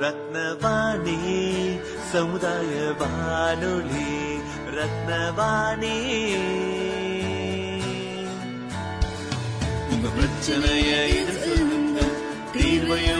ரத்னவாணி சமுதாய வானொலி ரத்னவாணி. உங்க பிரச்சனைய தீர்வையும்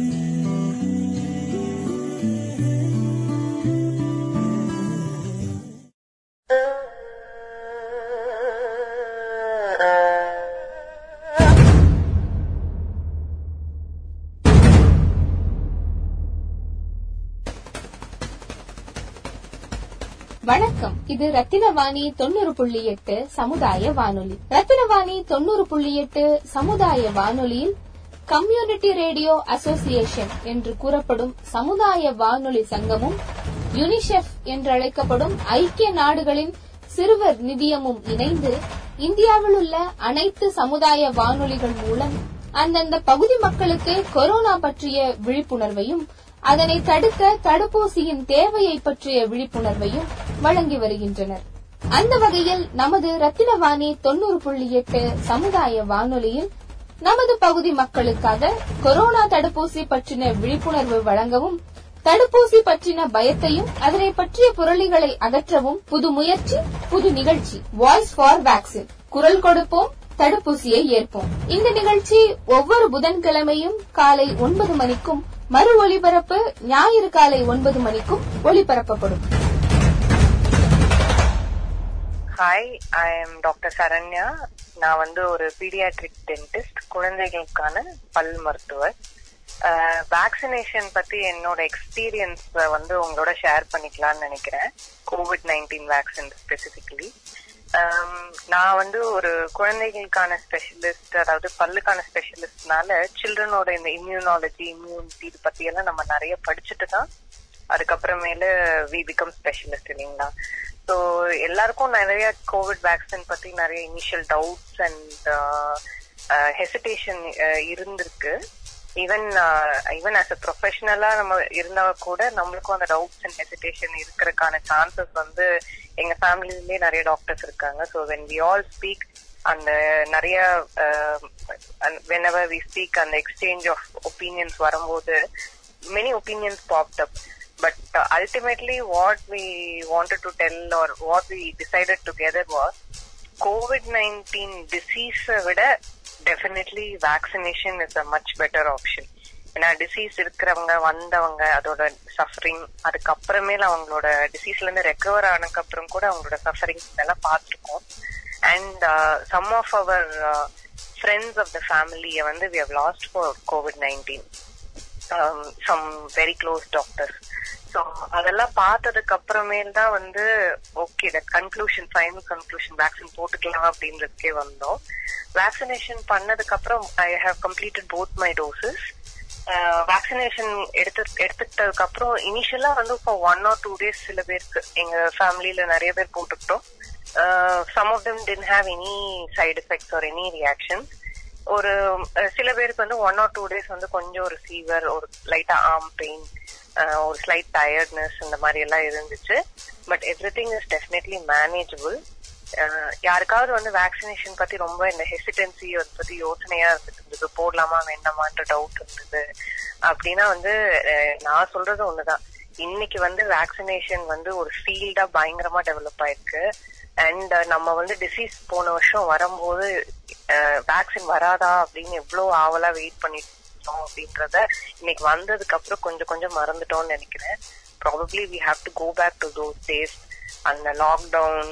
வணக்கம். இது ரத்தினவாணி தொண்ணூறு புள்ளி எட்டு சமுதாய வானொலி. ரத்தினவாணி தொண்ணூறு புள்ளி எட்டு சமுதாய வானொலியில் கம்யூனிட்டி ரேடியோ அசோசியேஷன் என்று கூறப்படும் சமுதாய வானொலி சங்கமும் யுனிசெஃப் என்று அழைக்கப்படும் ஐக்கிய நாடுகளின் சிறுவர் நிதியமும் இணைந்து இந்தியாவில் உள்ள அனைத்து சமுதாய வானொலிகள் மூலம் அந்தந்த பகுதி மக்களுக்கு கொரோனா பற்றிய விழிப்புணர்வையும் அதனை தடுக்க தடுப்பூசியின் தேவையை பற்றிய விழிப்புணர்வையும் வழங்கி வருகின்றனர். அந்த வகையில் நமது ரத்தினவாணி தொண்ணூறு புள்ளி எட்டு சமுதாய வானொலியில் நமது பகுதி மக்களுக்காக கொரோனா தடுப்பூசி பற்றின விழிப்புணர்வு வழங்கவும் தடுப்பூசி பற்றின பயத்தையும் அதனை பற்றிய புரளிகளை அகற்றவும் புது முயற்சி புது நிகழ்ச்சி வாய்ஸ் ஃபார் வேக்சின் குரல் கொடுப்போம் தடுப்பூசியை ஏற்போம். இந்த நிகழ்ச்சி ஒவ்வொரு புதன்கிழமையும் காலை ஒன்பது மணிக்கும் மறு ஒலிபரப்பு ஞாயிறு காலை ஒன்பது மணிக்கும் ஒலிபரப்பப்படும். Hi I am doctor Saranya நான் வந்து ஒரு பீடியாட்ரிக் டென்டிஸ்ட் குழந்தைகளுக்கான பல் மருத்துவர். வேக்சினேஷன் பத்தி என்னோட எக்ஸ்பீரியன்ஸ் வந்து உங்களோட ஷேர் பண்ணிக்கலாம்னு நினைக்கிறேன். கோவிட் நைன்டீன் வேக்சின் ஸ்பெசிபிக்லி நான் வந்து ஒரு குழந்தைகளுக்கான ஸ்பெஷலிஸ்ட் அதாவது பல்லுக்கான ஸ்பெஷலிஸ்ட்னால சில்ட்ரனோட இந்த இம்யூனாலஜி இம்யூனிட்டி இது பத்தி எல்லாம் நம்ம நிறைய படிச்சுட்டு தான் அதுக்கப்புறமேல வி பிகம் ஸ்பெஷலிஸ்ட் இல்லைங்களா? ஸோ எல்லாருக்கும் நிறைய கோவிட் வேக்சின் பத்தி நிறைய இனிஷியல் டவுட்ஸ் அண்ட் ஹெசிடேஷன் இருந்திருக்கு. ஈவன் ஈவன் அஸ் அ ப்ரொஃபஷனலா நம்ம இருந்தா கூட நம்மளுக்கும் அந்த டவுட்ஸ் அண்ட் ஹெசிடேஷன் இருக்கிறதுக்கான சான்சஸ் வந்து எங்க ஃபேமிலிலே நிறைய டாக்டர்ஸ் இருக்காங்க. So when we all speak அந்த நிறைய வென் எவர் வி ஸ்பீக் அந்த எக்ஸ்சேஞ்ச் ஆஃப் ஒப்பீனியன்ஸ் வரும்போது many opinions popped up but ultimately what we wanted to tell or what we decided together was Covid nineteen டிசீஸை விட definitely vaccination is a much better option ஏன்னா disease இருக்கிறவங்க வந்தவங்க அதோட suffering அதுக்கப்புறமேல அவங்களோட டிசீஸ்ல இருந்து recover ஆனதுக்கு அப்புறம் கூட அவங்களோட சஃபரிங் எல்லாம் பார்த்துருக்கோம். And some of our friends of the ஃபேமிலியை வந்து we have lost for Covid nineteen some very close doctors அதெல்லாம் பார்த்ததுக்கு அப்புறமேல் தான் வந்து okay the conclusion final conclusion vaccine போட்டுக்கலாம் அப்படின்றதுக்கே வந்தோம். வேக்சினேஷன் பண்ணதுக்கு அப்புறம் I have completed both my doses vaccination எடுத்து எடுத்துக்கிட்டதுக்கு அப்புறம் இனிஷியலா வந்து இப்போ ஒன் ஆர் டூ டேஸ் சில பேருக்கு எங்க ஃபேமிலியில நிறைய பேர் போட்டுக்கிட்டோம். Some of them tend have any side effects or any reaction ஒரு சில பேருக்கு வந்து ஒன் ஆர் டூ டேஸ் வந்து கொஞ்சம் ஒரு ஃபீவர் ஒரு லைட்டா ஆர்ம் பெயின் ஒரு ஸ்லைட் டயர்ட்னஸ் இந்த மாதிரி எல்லாம் இருந்துச்சு. But everything is definitely manageable யாருக்காவது வந்து வேக்சினேஷன் பத்தி ரொம்ப இந்த ஹெசிடென்சி அதை பத்தி யோசனையா இருந்தது. போடலாமா வேண்டாமான்ற டவுட் இருந்தது. அப்படின்னா வந்து நான் சொல்றது ஒண்ணுதான். இன்னைக்கு வந்து வேக்சினேஷன் வந்து ஒரு ஃபீல்டா பயங்கரமா டெவலப் ஆயிருக்கு. அண்ட் நம்ம வந்து டிசீஸ் போன வருஷம் வரும்போது வேக்சின் வராதா அப்படின்னு எவ்வளவு ஆவலா வெயிட் பண்ணிட்டு வச்சோம் அப்படின்றத இன்னைக்கு வந்ததுக்கு அப்புறம் கொஞ்சம் கொஞ்சம் மறந்துட்டோம்னு நினைக்கிறேன். Probably we have to go back to those days அந்த லாக்டவுன்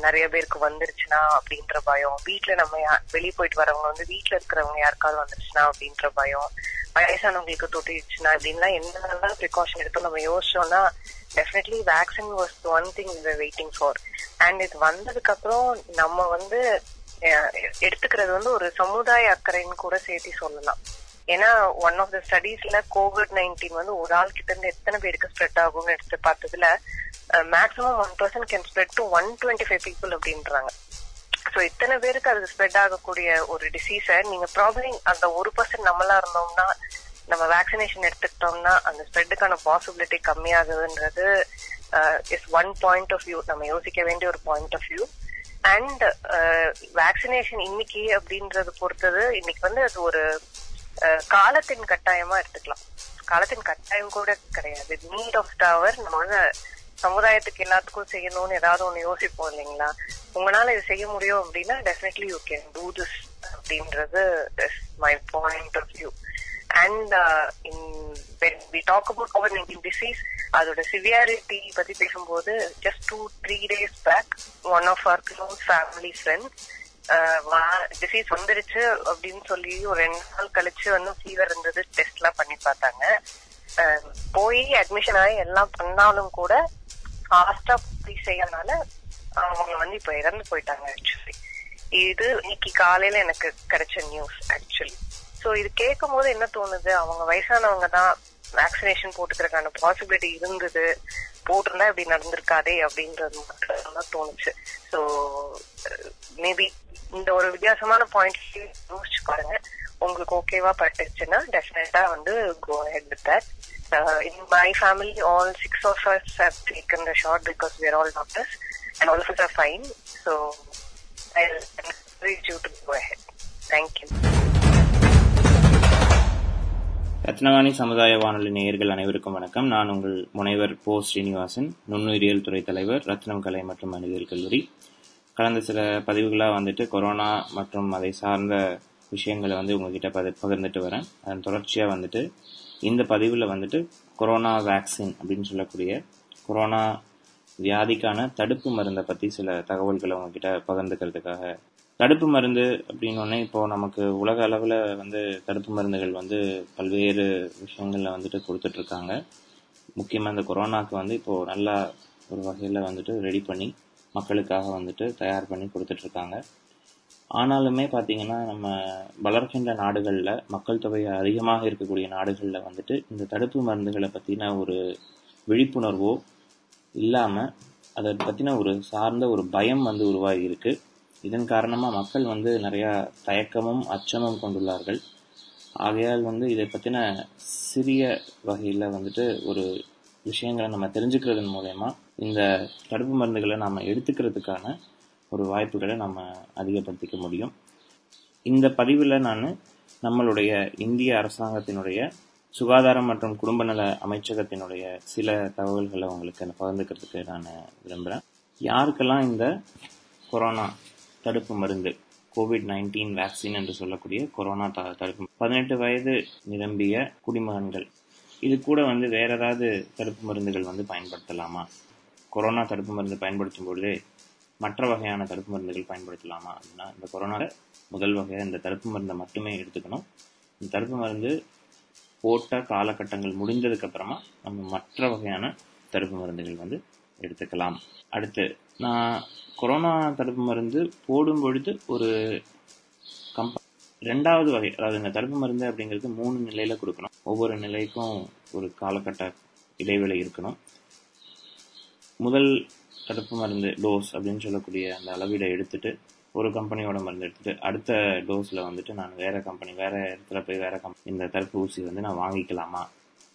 நிறைய பேருக்கு வந்துருச்சுன்னா அப்படின்ற பயம். வீட்டுல நம்ம யா- போயிட்டு வரவங்க வந்து வீட்டுல இருக்கிறவங்க யாருக்காவது வந்துருச்சுன்னா அப்படின்ற பயம். வயசானவங்களுக்கு தொட்டிடுச்சுன்னா அப்படின்லாம் என்னென்னலாம் ப்ரிகாஷன் எடுத்து நம்ம யோசிச்சோம்னா definitely vaccine was one thing waiting for and இது வந்ததுக்கு அப்புறம் நம்ம வந்து அஹ், எடுத்துக்கிறது வந்து ஒரு சமுதாய அக்கறைன்னு கூட சேர்த்து சொல்லலாம். ஏன்னா ஒன் ஆஃப் த ஸ்டடீஸ்ல கோவிட் நைன்டீன் வந்து ஒரு ஆள் கிட்ட இருந்து எத்தனை பேருக்கு ஸ்ப்ரெட் ஆகும்னு எடுத்து பார்த்ததுல maximum one percent can spread to one twenty five people அப்படின்றாங்க. ஸோ இத்தனை பேருக்கு அது ஸ்ப்ரெட் ஆகக்கூடிய ஒரு டிசீஸை நீங்க ப்ராப்ளி அந்த ஒரு பர்சன்ட் நம்மளா இருந்தோம்னா நம்ம வேக்சினேஷன் எடுத்துக்கிட்டோம்னா அந்த ஸ்ப்ரெட்டுக்கான possibility கம்மியாகுதுன்றது is one point of view நம்ம யோசிக்க வேண்டிய ஒரு point of view and vaccination இன்னைக்கு அப்படின்றது பொறுத்தது இன்னைக்கு வந்து அது ஒரு காலத்தின் கட்டாயமா எடுத்துக்கலாம். காலத்தின் கட்டாயம் கூட கிடையாது. நீட் ஆஃப் டவர் நம்ம வந்து சமுதாயத்துக்கு எல்லாத்துக்கும் செய்யணும்னு ஏதாவது ஒண்ணு யோசிப்போம் இல்லைங்களா? உங்களால இது செய்ய முடியும் அப்படின்னா definitely you can do this அப்படின்றது my point of view and we talk about Covid nineteen disease அதோட சிவியாரிட்டி பத்தி பேசும்போது just two three days back one of our close family friend disease வந்துருச்சு அப்படின்னு சொல்லி ஒரு ரெண்டு நாள் கழிச்சு வந்து ஃபீவர் இருந்தது டெஸ்ட் எல்லாம் பண்ணி பார்த்தாங்க. போய் அட்மிஷன் ஆகி எல்லாம் பண்ணாலும் கூட ஃபாஸ்டா போய் செய்யறதுனால அவங்க வந்து இப்ப இறந்து போயிட்டாங்க ஆக்சுவலி இது இன்னைக்கு காலையில எனக்கு கிடைச்ச நியூஸ் ஆக்சுவலி சோ இது கேட்கும் போது என்ன தோணுது? அவங்க வயசானவங்க தான் வேக்சினேஷன் போட்டுக்கிறதுக்கான பாசிபிலிட்டி இருந்தது. போட்டிருந்தா இப்படி நடந்திருக்காதே அப்படின்றது மட்டும் தோணுச்சு. ஸோ மேபி இந்த ஒரு வித்தியாசமான பாயிண்ட் யோசிச்சு பாருங்க. உங்களுக்கு ஓகேவா பட்டுச்சுன்னா டெஃபினட்டா வந்து go ahead with that in my family all six of us have taken the shot because we're all all and and all are fine so I so i'll you to go ahead thank you Rathnavani சமுதாய வானொலி நேயர்கள் அனைவருக்கும் வணக்கம். நான் உங்கள் முனைவர் போ ஸ்ரீனிவாசன் நுண்ணுயிரியல் துறை தலைவர் ரத்னம் கலை மற்றும் மனிதவியல் கல்லூரி. கடந்த சில பதிவுகளாக வந்துட்டு கொரோனா மற்றும் அதை சார்ந்த விஷயங்களை வந்து உங்ககிட்ட பதி- பகிர்ந்துட்டு வரேன். அதன் தொடர்ச்சியாக வந்துட்டு இந்த பதிவில் வந்துட்டு கொரோனா வேக்சின் அப்படின்னு சொல்லக்கூடிய கொரோனா வியாதிக்கான தடுப்பு மருந்தை பற்றி சில தகவல்களை உங்ககிட்ட பகிர்ந்துக்கிறதுக்காக. தடுப்பு மருந்து அப்படின்னோடனே இப்போ நமக்கு உலக அளவில் வந்து தடுப்பு மருந்துகள் வந்து பல்வேறு விஷயங்களில் வந்துட்டு கொடுத்துட்ருக்காங்க. முக்கியமாக இந்த கொரோனாக்கு வந்து இப்போது நல்லா ஒரு வகையில் வந்துட்டு ரெடி பண்ணி மக்களுக்காக வந்துட்டு தயார் பண்ணி கொடுத்துட்டு இருக்காங்க ஆனாலுமே பார்த்தீங்கன்னா நம்ம வளர்கின்ற நாடுகளில் மக்கள் தொகை அதிகமாக இருக்கக்கூடிய நாடுகளில் வந்துட்டு இந்த தடுப்பு மருந்துகளை பற்றின ஒரு விழிப்புணர்வோ இல்லாமல் அதை பற்றின ஒரு சார்ந்த ஒரு பயம் வந்து உருவாகி இருக்கு இதன் காரணமாக மக்கள் வந்து நிறையா தயக்கமும் அச்சமும் கொண்டுள்ளார்கள். ஆகையால் வந்து இதை பற்றின சிறிய வகையில் வந்துட்டு ஒரு விஷயங்களை நம்ம தெரிஞ்சுக்கிறதன் மூலயமா இந்த தடுப்பு மருந்துகளை நாம் எடுத்துக்கிறதுக்கான ஒரு வாய்ப்புகளை நம்ம அதிகப்படுத்திக்க முடியும். இந்த பதிவில் நான் நம்மளுடைய இந்திய அரசாங்கத்தினுடைய சுகாதாரம் மற்றும் குடும்ப நல அமைச்சகத்தினுடைய சில தகவல்களை உங்களுக்கு நான் பகிர்ந்துக்கிறதுக்கு நான் விரும்புகிறேன் யாருக்கெல்லாம் இந்த கொரோனா தடுப்பு மருந்து கோவிட் நைன்டீன் வேக்சின் என்று சொல்லக்கூடிய கொரோனா த- தடுப்பு பதினெட்டு வயது நிரம்பிய குடிமகன்கள் இது கூட வந்து வேற ஏதாவது தடுப்பு மருந்துகள் வந்து பயன்படுத்தலாமா? கொரோனா தடுப்பு மருந்து பயன்படுத்தும் பொழுது மற்ற வகையான தடுப்பு மருந்துகள் பயன்படுத்தலாமா அப்படின்னா இந்த கொரோனாவில் முதல் வகையாக இந்த தடுப்பு மருந்தை மட்டுமே எடுத்துக்கணும். இந்த தடுப்பு மருந்து போட்ட காலகட்டங்கள் முடிந்ததுக்கு அப்புறமா நம்ம மற்ற வகையான தடுப்பு மருந்துகள் வந்து எடுத்துக்கலாம். அடுத்து நான் கொரோனா தடுப்பு மருந்து போடும் பொழுது ஒரு கம்ப ரெண்டாவது வகை அதாவது இந்த தடுப்பு மருந்து அப்படிங்கிறது மூணு நிலையில கொடுக்கணும். ஒவ்வொரு நிலைக்கும் ஒரு காலகட்ட இடைவேளை இருக்கணும். முதல் தடுப்பு மருந்து டோஸ் அப்படின்னு சொல்லக்கூடிய அந்த அளவீடை எடுத்துட்டு ஒரு கம்பெனியோட மருந்து எடுத்துட்டு அடுத்த டோஸில் வந்துட்டு நான் வேற கம்பெனி வேற இடத்துல போய் வேற கம்பெனி இந்த தடுப்பு ஊசி வந்து நான் வாங்கிக்கலாமா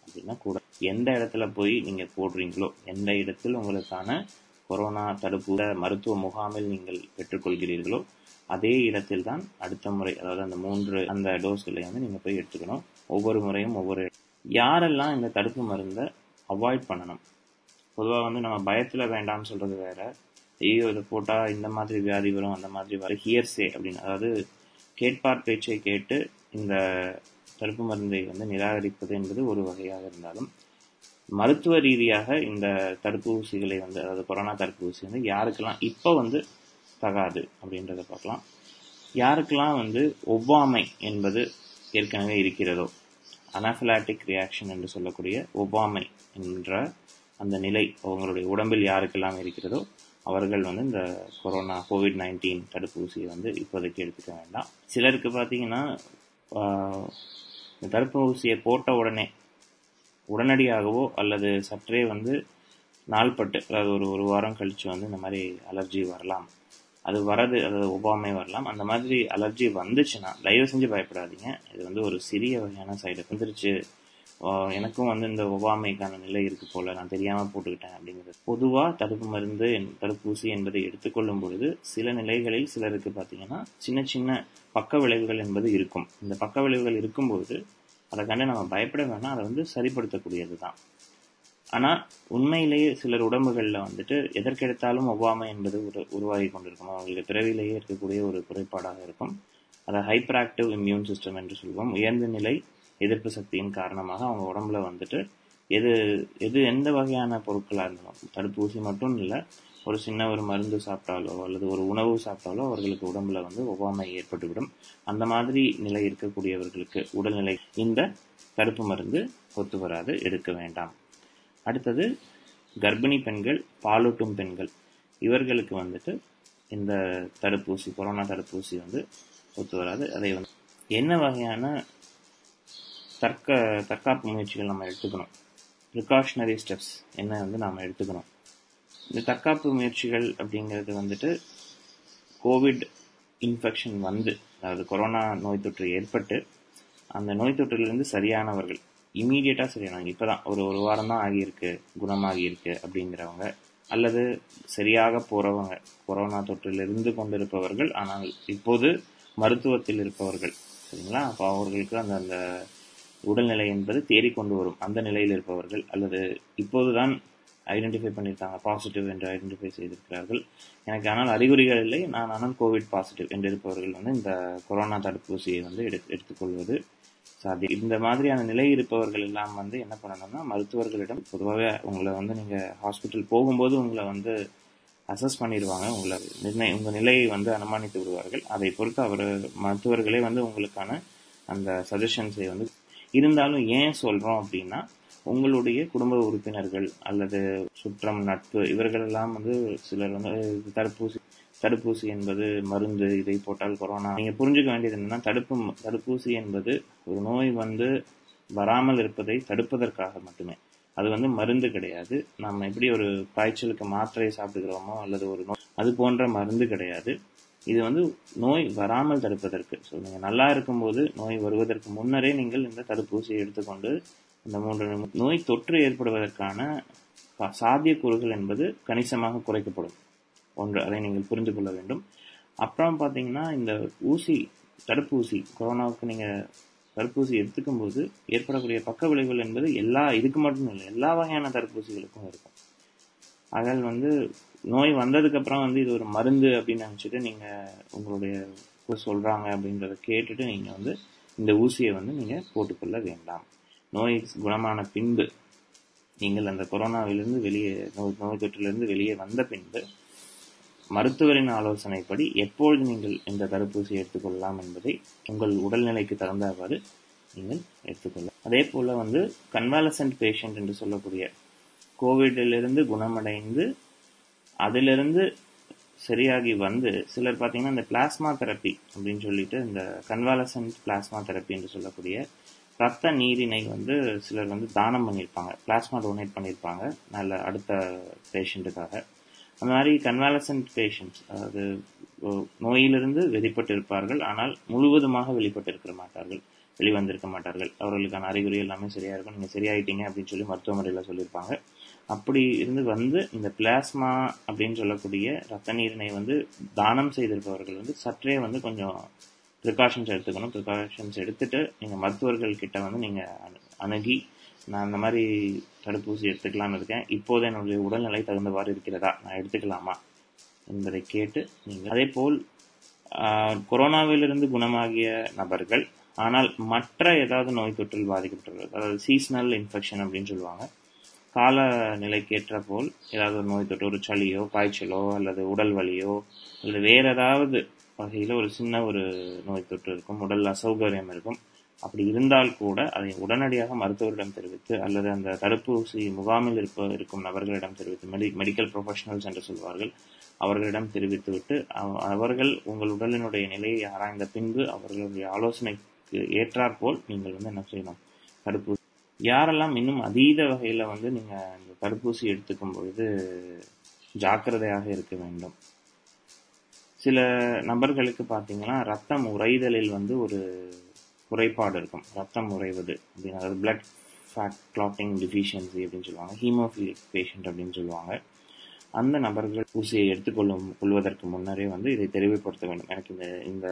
அப்படின்னா கூட எந்த இடத்துல போய் நீங்கள் போடுறீங்களோ எந்த இடத்தில் உங்களுக்கான கொரோனா தடுப்பு மருத்துவ முகாமில் நீங்கள் பெற்றுக்கொள்கிறீர்களோ அதே இடத்தில் தான் அடுத்த முறை அதாவது அந்த மூன்று அந்த டோஸ்களை வந்து நீங்கள் போய் எடுத்துக்கணும். ஒவ்வொரு முறையும் ஒவ்வொரு யாரெல்லாம் இந்த தடுப்பு மருந்தை அவாய்ட் பண்ணணும்? பொதுவாக வந்து நம்ம பயத்தில் வேண்டாம்னு சொல்கிறது வேற. ஐயோ இதை போட்டால் இந்த மாதிரி வியாதி வரும் அந்த மாதிரி வரும். ஹியர்ஸே அப்படின்னு. அதாவது கேட்பார் பேச்சை கேட்டு இந்த தடுப்பு மருந்தை வந்து நிராகரிப்பது என்பது ஒரு வகையாக இருந்தாலும் மருத்துவ ரீதியாக இந்த தடுப்பூசிகளை வந்து அதாவது கொரோனா தடுப்பூசி வந்து யாருக்கெல்லாம் இப்போ வந்து தகாது அப்படின்றத பார்க்கலாம். யாருக்கெல்லாம் வந்து ஒவ்வாமை என்பது ஏற்கனவே இருக்கிறதோ அனாஃபிலாட்டிக் ரியாக்ஷன் என்று சொல்லக்கூடிய ஒவ்வாமை என்ற அந்த நிலை அவங்களுடைய உடம்பில் யாருக்கெல்லாம் இருக்கிறதோ அவர்கள் வந்து இந்த கொரோனா கோவிட் நைன்டீன் தடுப்பூசியை வந்து இப்போதைக்கு எடுத்துக்க வேண்டாம். சிலருக்கு பார்த்தீங்கன்னா இந்த தடுப்பூசியை போட்ட உடனே உடனடியாகவோ அல்லது சற்றே வந்து நாள்பட்டு அதாவது ஒரு ஒரு வாரம் கழித்து வந்து இந்த மாதிரி அலர்ஜி வரலாம். அது வரது அதாவது ஒவ்வாமை வரலாம். அந்த மாதிரி அலர்ஜி வந்துச்சுன்னா தயவு செஞ்சு பயப்படாதீங்க. இது வந்து ஒரு சிறிய வகையான சைடு வந்துருச்சு. எனக்கும் வந்து இந்த ஒவ்வாமைக்கான நிலை இருக்கு போல. நான் தெரியாம போட்டுக்கிட்டேன் அப்படிங்கிறது. பொதுவா தடுப்பு மருந்து என்- தடுப்பூசி என்பதை எடுத்துக்கொள்ளும் பொழுது சில நிலைகளில் சிலருக்கு பார்த்தீங்கன்னா சின்ன சின்ன பக்க விளைவுகள் என்பது இருக்கும். இந்த பக்க விளைவுகள் இருக்கும்போது அதை கண்டு நம்ம பயப்பட வேணாம். அதை வந்து சரிப்படுத்தக்கூடியது தான் ஆனால் உண்மையிலேயே சிலர் உடம்புகளில் வந்துட்டு எதற்கெடுத்தாலும் ஒவ்வாமை என்பது உரு உருவாகி கொண்டிருக்கும். அவங்களுக்கு பிறவிலேயே இருக்கக்கூடிய ஒரு குறைபாடாக இருக்கும். அதை ஹைப்பர் ஆக்டிவ் இம்யூன் சிஸ்டம் என்று சொல்வோம். உயர்ந்த நிலை எதிர்ப்பு சக்தியின் காரணமாக அவங்க உடம்புல வந்துட்டு எது எது எந்த வகையான பொருட்களாக இருந்தாலும் தடுப்பூசி மட்டும் இல்லை ஒரு சின்ன ஒரு மருந்து சாப்பிட்டாலோ அல்லது ஒரு உணவு சாப்பிட்டாலோ அவர்களுக்கு உடம்புல வந்து ஒவ்வாமை ஏற்பட்டுவிடும். அந்த மாதிரி நிலை இருக்கக்கூடியவர்களுக்கு உடல்நிலை இந்த தடுப்பு மருந்து ஒத்து வராது எடுக்க வேண்டாம். அடுத்தது கர்ப்பிணி பெண்கள் பாலூட்டும் பெண்கள். இவர்களுக்கு வந்துட்டு இந்த தடுப்பூசி கொரோனா தடுப்பூசி வந்து ஒத்து வராது. அதை வந்து என்ன வகையான தற்க தற்காப்பு முயற்சிகள் நம்ம எடுத்துக்கணும். ப்ரிகாஷனரி ஸ்டெப்ஸ் என்ன வந்து நாம் எடுத்துக்கணும். இந்த தற்காப்பு முயற்சிகள் அப்படிங்கிறது வந்துட்டு கோவிட் இன்ஃபெக்ஷன் வந்து அதாவது கொரோனா நோய் தொற்று ஏற்பட்டு அந்த நோய் தொற்றிலிருந்து சரியானவர்கள் இமீடியட்டாக சரியானவங்க இப்பதான் ஒரு ஒரு வாரம் தான் ஆகியிருக்கு குணமாகி இருக்கு அப்படிங்கிறவங்க அல்லது சரியாக போகிறவங்க கொரோனா தொற்றிலிருந்து கொண்டிருப்பவர்கள் ஆனால் இப்போது மருத்துவத்தில் இருப்பவர்கள் சரிங்களா? அப்போ அவர்களுக்கு அந்த அந்த உடல்நிலை என்பது தேறிக்கொண்டு வரும். அந்த நிலையில் இருப்பவர்கள் அல்லது இப்போதுதான் ஐடென்டிஃபை பண்ணியிருக்காங்க பாசிட்டிவ் என்று ஐடென்டிஃபை செய்திருக்கிறார்கள். எனக்கு ஆனால் அறிகுறிகள் இல்லை. நான் ஆனால் கோவிட் பாசிட்டிவ் என்று இருப்பவர்கள் வந்து இந்த கொரோனா தடுப்பூசியை வந்து எடு எடுத்துக்கொள்வது சாத்தியம். இந்த மாதிரியான நிலை இருப்பவர்கள் எல்லாம் வந்து என்ன பண்ணணும்னா மருத்துவர்களிடம் பொதுவாகவே உங்களை வந்து நீங்கள் ஹாஸ்பிட்டல் போகும்போது உங்களை வந்து அசஸ் பண்ணிடுவாங்க. உங்களை நிர்ணய உங்கள் நிலையை வந்து அனுமானித்து விடுவார்கள். அதை பொறுத்து அவர் மருத்துவர்களே வந்து உங்களுக்கான அந்த சஜஷன்ஸை வந்து இருந்தாலும் ஏன் சொல்றோம் அப்படின்னா உங்களுடைய குடும்ப உறுப்பினர்கள் அல்லது சுற்றம் நட்பு இவர்களெல்லாம் வந்து சிலர் வந்து தடுப்பூசி தடுப்பூசி என்பது மருந்து இதை போட்டால் கொரோனா. நீங்க புரிஞ்சுக்க வேண்டியது என்னன்னா தடுப்பு தடுப்பூசி என்பது ஒரு நோய் வந்து வராமல் இருப்பதை தடுப்பதற்காக மட்டுமே. அது வந்து மருந்து கிடையாது. நம்ம எப்படி ஒரு காய்ச்சலுக்கு மாத்திரை சாப்பிடுகிறோமோ அல்லது ஒரு நோய் அது போன்ற மருந்து கிடையாது. இது வந்து நோய் வராமல் தடுப்பதற்கு. ஸோ நீங்கள் நல்லா இருக்கும்போது நோய் வருவதற்கு முன்னரே நீங்கள் இந்த தடுப்பூசியை எடுத்துக்கொண்டு இந்த மூன்று நோய் தொற்று ஏற்படுவதற்கான சாத்தியக்கூறுகள் என்பது கணிசமாக குறைக்கப்படும். ஒன்று அதை நீங்கள் புரிந்து கொள்ள வேண்டும். அப்புறம் பார்த்தீங்கன்னா இந்த ஊசி தடுப்பூசி கொரோனாவுக்கு நீங்கள் தடுப்பூசி எடுத்துக்கும் போது ஏற்படக்கூடிய பக்க விளைவுகள் என்பது எல்லா இதுக்கு மட்டும் இல்லை எல்லா வகையான தடுப்பூசிகளுக்கும் இருக்கும். அதனால் வந்து நோய் வந்ததுக்கப்புறம் வந்து இது ஒரு மருந்து அப்படின்னு நினச்சிட்டு நீங்கள் உங்களுடைய சொல்கிறாங்க அப்படின்றத கேட்டுட்டு நீங்கள் வந்து இந்த ஊசியை வந்து நீங்கள் போட்டுக்கொள்ள வேண்டாம். நோய் குணமான பின்பு நீங்கள் அந்த கொரோனாவிலிருந்து வெளியே நோய் நோய் தொற்றிலிருந்து வெளியே வந்த பின்பு மருத்துவரின் ஆலோசனைப்படி எப்பொழுது நீங்கள் இந்த தடுப்பூசியை எடுத்துக்கொள்ளலாம் என்பதை உங்கள் உடல்நிலைக்கு தகுந்தவாறு நீங்கள் எடுத்துக்கொள்ளலாம். அதே போல் வந்து கன்வாலசன்ட் பேஷண்ட் என்று சொல்லக்கூடிய கோவிடிலிருந்து குணமடைந்து அதிலிருந்து சரியாகி வந்து சிலர் பார்த்தீங்கன்னா இந்த பிளாஸ்மா தெரப்பி அப்படின்னு சொல்லிட்டு இந்த கன்வாலசன்ட் பிளாஸ்மா தெரப்பி என்று சொல்லக்கூடிய ரத்த நீரினை வந்து சிலர் வந்து தானம் பண்ணியிருப்பாங்க. பிளாஸ்மா டொனேட் பண்ணியிருப்பாங்க. நல்ல அடுத்த பேஷண்ட்டுக்காக. அந்த மாதிரி கன்வாலசன்ட் பேஷண்ட்ஸ் அதாவது நோயிலிருந்து வெளிப்பட்டு இருப்பார்கள் ஆனால் முழுவதுமாக வெளிப்பட்டு இருக்க மாட்டார்கள். வெளிவந்திருக்க மாட்டார்கள். அவர்களுக்கான அறிகுறி எல்லாமே சரியாக இருக்கும். நீங்கள் சரியாயிட்டீங்க அப்படின்னு சொல்லி மருத்துவமனையில் சொல்லியிருப்பாங்க. அப்படி இருந்து வந்து இந்த பிளாஸ்மா அப்படின்னு சொல்லக்கூடிய ரத்த நீரினை வந்து தானம் செய்திருப்பவர்கள் வந்து சற்றே வந்து கொஞ்சம் ப்ரிகாஷன்ஸ் எடுத்துக்கணும். ப்ரிகாஷன்ஸ் எடுத்துட்டு நீங்கள் மருத்துவர்கள் கிட்ட வந்து நீங்கள் அணுகி நான் அந்த மாதிரி தடுப்பூசி எடுத்துக்கலாம்னு இருக்கேன். இப்போது என்னுடைய உடல்நிலை தகுந்தவாறு இருக்கிறதா? நான் எடுத்துக்கலாமா என்பதை கேட்டு நீங்கள் அதே போல் கொரோனாவிலிருந்து குணமாகிய நபர்கள் ஆனால் மற்ற ஏதாவது நோய் தொற்றில் பாதிக்கப்பட்டுள்ளது அதாவது சீசனல் இன்ஃபெக்ஷன் அப்படின்னு சொல்லுவாங்க கால நிலைக்கேற்ற போல் ஏதாவது ஒரு நோய் தொற்று ஒரு சளியோ காய்ச்சலோ அல்லது உடல் வலியோ அல்லது வேற ஏதாவது வகையில் ஒரு சின்ன ஒரு நோய் தொற்று இருக்கும் உடல் அசௌகரியம் இருக்கும். அப்படி இருந்தால் கூட அதை உடனடியாக மருத்துவரிடம் தெரிவித்து அல்லது அந்த தடுப்பூசி முகாமில் இருப்ப இருக்கும் நபர்களிடம் தெரிவித்து மெடி மெடிக்கல் ப்ரொஃபஷனல்ஸ் என்று சொல்வார்கள் அவர்களிடம் தெரிவித்துவிட்டு அவ- அவர்கள் உங்கள் உடலினுடைய நிலையை ஆராய்ந்த பின்பு அவர்களுடைய ஆலோசனைக்கு ஏற்றாற்போல் நீங்கள் வந்து என்ன செய்யணும்? தடுப்பூசி யாரெல்லாம் இன்னும் அதீத வகையில் வந்து நீங்கள் இந்த தடுப்பூசி எடுத்துக்கும் பொழுது ஜாக்கிரதையாக இருக்க வேண்டும். சில நபர்களுக்கு பார்த்தீங்கன்னா ரத்தம் உறைதலில் வந்து ஒரு குறைபாடு இருக்கும். ரத்தம் உறைவது அப்படின்னு அதாவது பிளட் ஃபேட் கிளாட்டிங் டிஃபிஷியன்சி அப்படின்னு சொல்லுவாங்க. ஹீமோஃபிலிக் பேஷண்ட் அப்படின்னு சொல்லுவாங்க. அந்த நபர்கள் ஊசியை எடுத்துக்கொள்ளும் கொள்வதற்கு முன்னரே வந்து இதை தெளிவுபடுத்த வேண்டும். எனக்கு இந்த இந்த